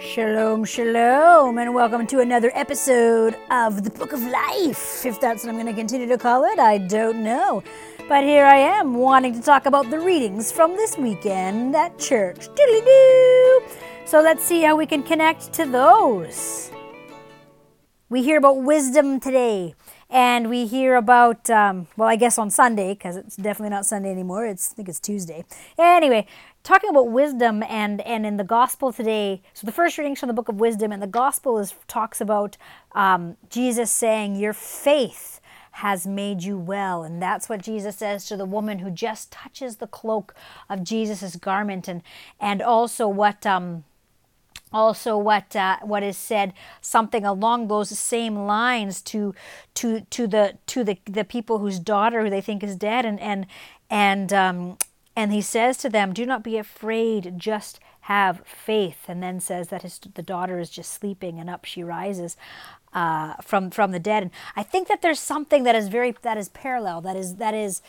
Shalom, shalom, and welcome to another episode of the Book of Life. If that's what I'm going to continue to call it, I don't know. But here I am wanting to talk about the readings from this weekend at church. Doo! So let's see how we can connect to those. We hear about wisdom today, and we hear about, um, well, I guess on Sunday, because it's definitely not Sunday anymore. It's, I think it's Tuesday. Anyway, talking about wisdom and and in the gospel today so the first readings from the book of wisdom and the gospel is talks about um, jesus saying your faith has made you well. And that's what jesus says to the woman who just touches the cloak of jesus's garment. And and also what um, also what uh, what is said something along those same lines to to to the to the the people whose daughter who they think is dead. And and and um, and he says to them, Do not be afraid, just have faith. And then says that his, the daughter is just sleeping and up she rises. Uh, from from the dead, and I think that there's something that is very that is parallel. That is that is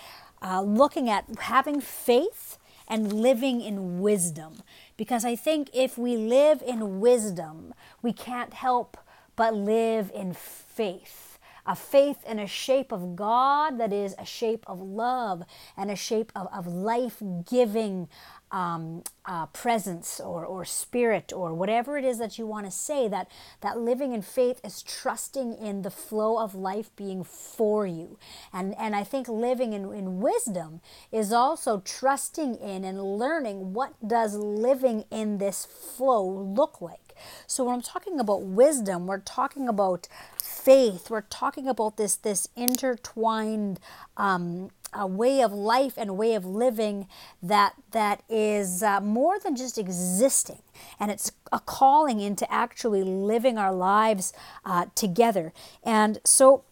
uh, looking at having faith and living in wisdom. Because I think if we live in wisdom, we can't help but live in faith a faith in a shape of God that is a shape of love and a shape of, of life giving um, uh, presence or, or spirit or whatever it is that you want to say that that living in faith is trusting in the flow of life being for you and and i think living in, in wisdom is also trusting in and learning what does living in this flow look like so when i'm talking about wisdom we're talking about faith. We're talking about this this intertwined um, a way of life and way of living that that is uh, more than just existing, and it's a calling into actually living our lives uh, together. And so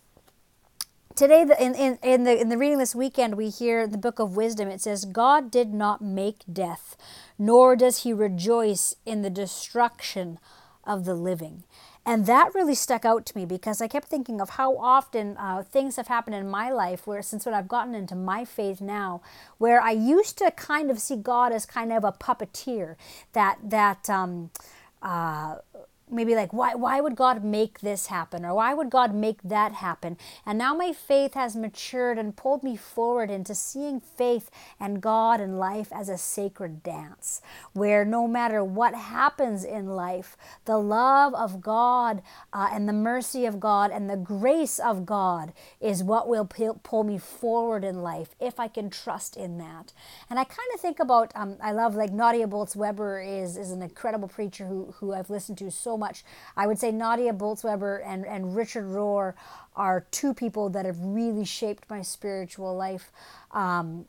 today in, in, in, the, in the reading this weekend we hear the book of wisdom it says god did not make death nor does he rejoice in the destruction of the living and that really stuck out to me because I kept thinking of how often uh, things have happened in my life where, since when I've gotten into my faith now, where I used to kind of see God as kind of a puppeteer that, that, um, uh, maybe like why why would God make this happen? Or why would God make that happen? And now my faith has matured and pulled me forward into seeing faith and God and life as a sacred dance where no matter what happens in life the love of God uh, and the mercy of God and the grace of God is what will pull me forward in life if I can trust in that. And I kind of think about um, I love like Nadia Bolz-Weber is is an incredible preacher who who I've listened to so much. I would say Nadia Bolz-Weber and, and Richard Rohr are two people that have really shaped my spiritual life, um,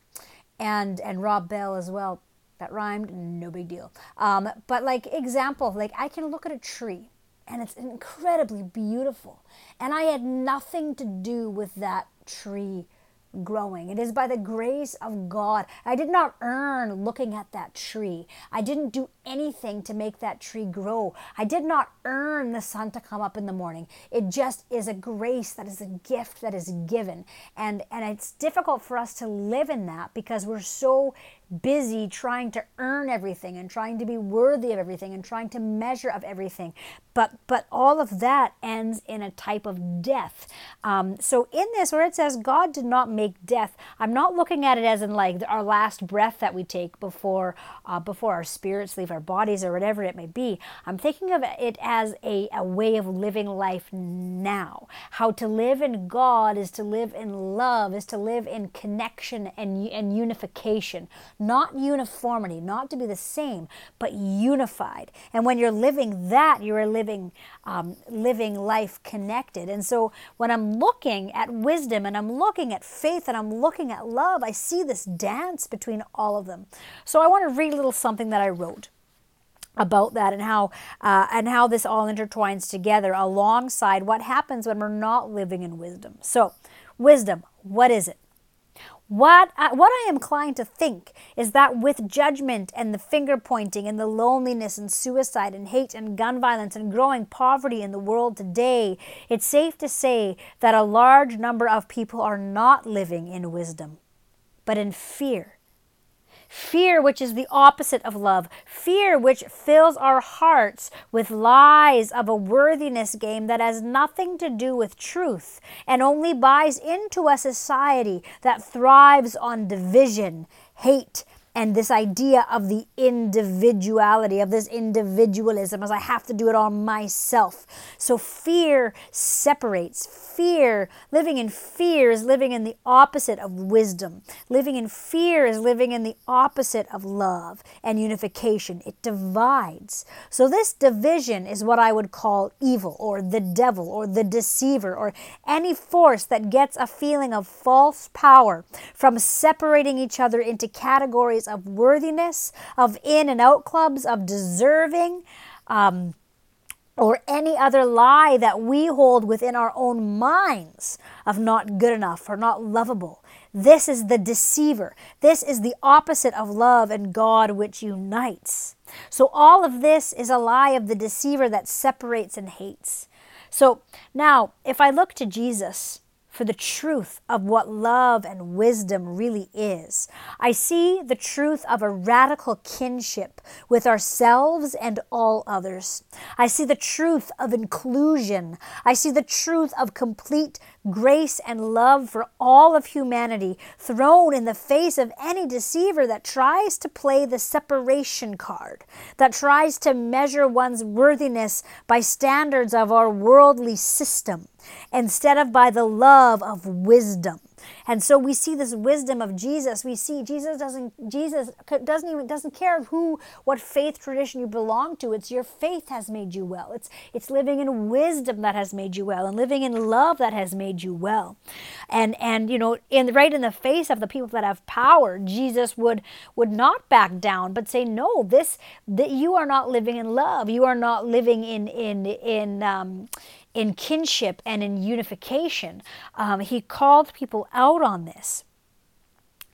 and and Rob Bell as well. That rhymed, no big deal. Um, but like example, like I can look at a tree and it's incredibly beautiful, and I had nothing to do with that tree growing. It is by the grace of God. I did not earn looking at that tree. I didn't do anything to make that tree grow. I did not earn the sun to come up in the morning. It just is a grace that is a gift that is given. And and it's difficult for us to live in that because we're so busy trying to earn everything and trying to be worthy of everything and trying to measure of everything. But but all of that ends in a type of death. Um, so in this, where it says God did not make death, I'm not looking at it as in like our last breath that we take before uh, before our spirits leave our bodies or whatever it may be. I'm thinking of it as a, a way of living life now. How to live in God is to live in love, is to live in connection and, and unification not uniformity, not to be the same, but unified. And when you're living that, you are living um, living life connected. And so when I'm looking at wisdom and I'm looking at faith and I'm looking at love, I see this dance between all of them. So I want to read a little something that I wrote about that and how uh, and how this all intertwines together alongside what happens when we're not living in wisdom. So, wisdom, what is it? What I, what I am inclined to think is that with judgment and the finger pointing and the loneliness and suicide and hate and gun violence and growing poverty in the world today, it's safe to say that a large number of people are not living in wisdom, but in fear. Fear, which is the opposite of love, fear, which fills our hearts with lies of a worthiness game that has nothing to do with truth and only buys into a society that thrives on division, hate, and this idea of the individuality, of this individualism, as I have to do it all myself. So fear separates. Fear, living in fear, is living in the opposite of wisdom. Living in fear is living in the opposite of love and unification. It divides. So this division is what I would call evil or the devil or the deceiver or any force that gets a feeling of false power from separating each other into categories of worthiness, of in and out clubs, of deserving, um, or any other lie that we hold within our own minds of not good enough or not lovable. This is the deceiver. This is the opposite of love and God, which unites. So, all of this is a lie of the deceiver that separates and hates. So, now, if I look to Jesus, for the truth of what love and wisdom really is. I see the truth of a radical kinship with ourselves and all others. I see the truth of inclusion. I see the truth of complete grace and love for all of humanity thrown in the face of any deceiver that tries to play the separation card, that tries to measure one's worthiness by standards of our worldly system instead of by the love of wisdom. And so we see this wisdom of Jesus. We see Jesus doesn't Jesus doesn't even doesn't care who what faith tradition you belong to. It's your faith has made you well. It's it's living in wisdom that has made you well and living in love that has made you well. And and you know, in right in the face of the people that have power, Jesus would would not back down but say no, this that you are not living in love. You are not living in in in um in kinship and in unification. Um, he called people out on this.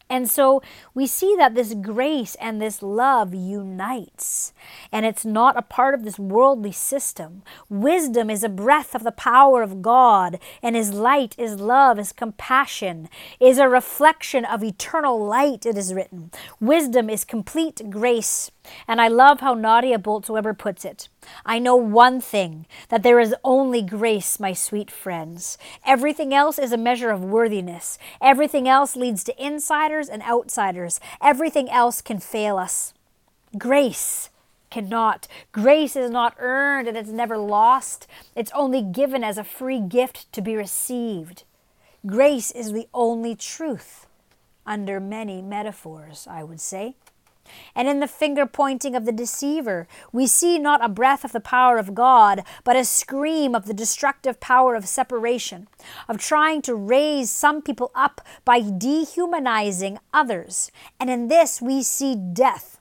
And so we see that this grace and this love unites, and it's not a part of this worldly system. Wisdom is a breath of the power of God, and His light is love, is compassion, is a reflection of eternal light, it is written. Wisdom is complete grace. And I love how Nadia Bolz-Weber puts it. I know one thing, that there is only grace, my sweet friends. Everything else is a measure of worthiness. Everything else leads to insiders and outsiders. Everything else can fail us. Grace cannot. Grace is not earned and it's never lost. It's only given as a free gift to be received. Grace is the only truth, under many metaphors, I would say. And in the finger pointing of the deceiver, we see not a breath of the power of God, but a scream of the destructive power of separation, of trying to raise some people up by dehumanizing others. And in this, we see death.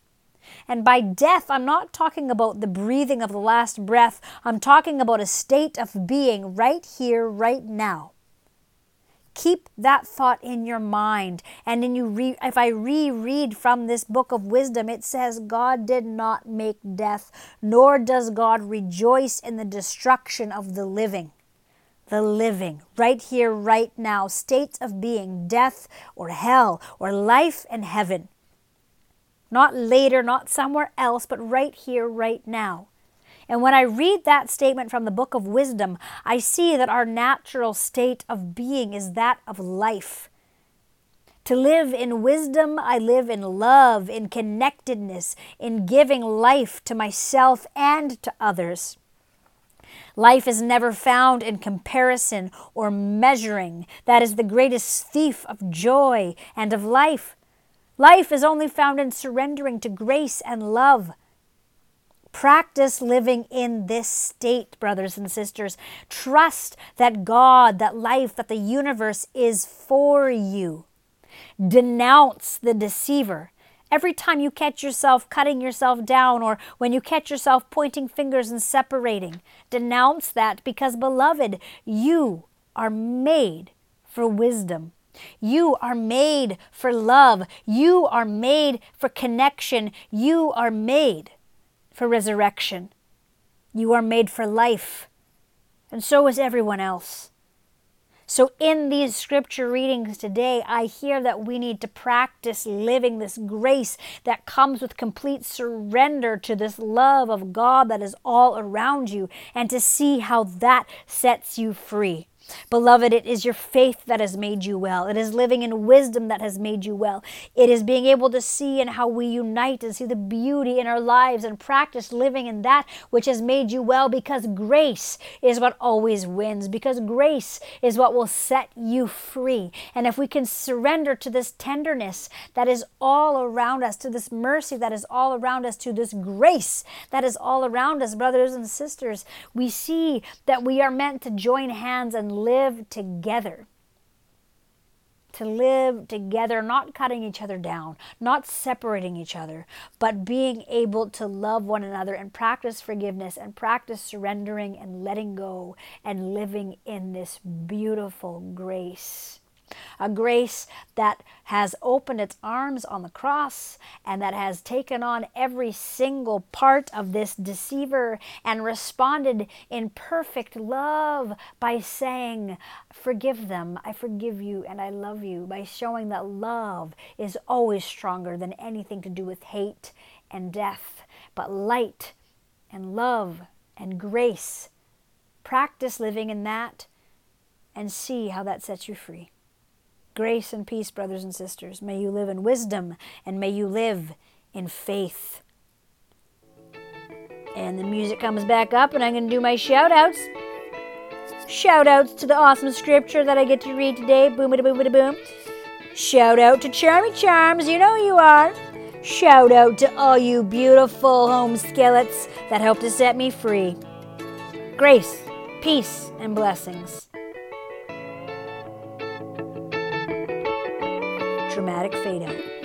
And by death, I'm not talking about the breathing of the last breath. I'm talking about a state of being right here, right now. Keep that thought in your mind. And then you re- if I reread from this book of wisdom, it says, God did not make death, nor does God rejoice in the destruction of the living. The living, right here, right now, states of being, death or hell, or life and heaven. Not later, not somewhere else, but right here, right now. And when I read that statement from the book of wisdom, I see that our natural state of being is that of life. To live in wisdom, I live in love, in connectedness, in giving life to myself and to others. Life is never found in comparison or measuring. That is the greatest thief of joy and of life. Life is only found in surrendering to grace and love. Practice living in this state, brothers and sisters. Trust that God, that life, that the universe is for you. Denounce the deceiver. Every time you catch yourself cutting yourself down or when you catch yourself pointing fingers and separating, denounce that because, beloved, you are made for wisdom. You are made for love. You are made for connection. You are made for resurrection. You are made for life, and so is everyone else. So, in these scripture readings today, I hear that we need to practice living this grace that comes with complete surrender to this love of God that is all around you and to see how that sets you free. Beloved, it is your faith that has made you well. It is living in wisdom that has made you well. It is being able to see in how we unite and see the beauty in our lives and practice living in that which has made you well because grace is what always wins, because grace is what will set you free. And if we can surrender to this tenderness that is all around us, to this mercy that is all around us, to this grace that is all around us, brothers and sisters, we see that we are meant to join hands and live together. To live together, not cutting each other down, not separating each other, but being able to love one another and practice forgiveness and practice surrendering and letting go and living in this beautiful grace a grace that has opened its arms on the cross and that has taken on every single part of this deceiver and responded in perfect love by saying, Forgive them, I forgive you, and I love you, by showing that love is always stronger than anything to do with hate and death, but light and love and grace. Practice living in that and see how that sets you free. Grace and peace, brothers and sisters. May you live in wisdom and may you live in faith. And the music comes back up, and I'm going to do my shout outs. Shout outs to the awesome scripture that I get to read today. Boom, a boom, boom, boom. Shout out to Charmy Charms, you know you are. Shout out to all you beautiful home skillets that help to set me free. Grace, peace, and blessings. Dramatic fade out.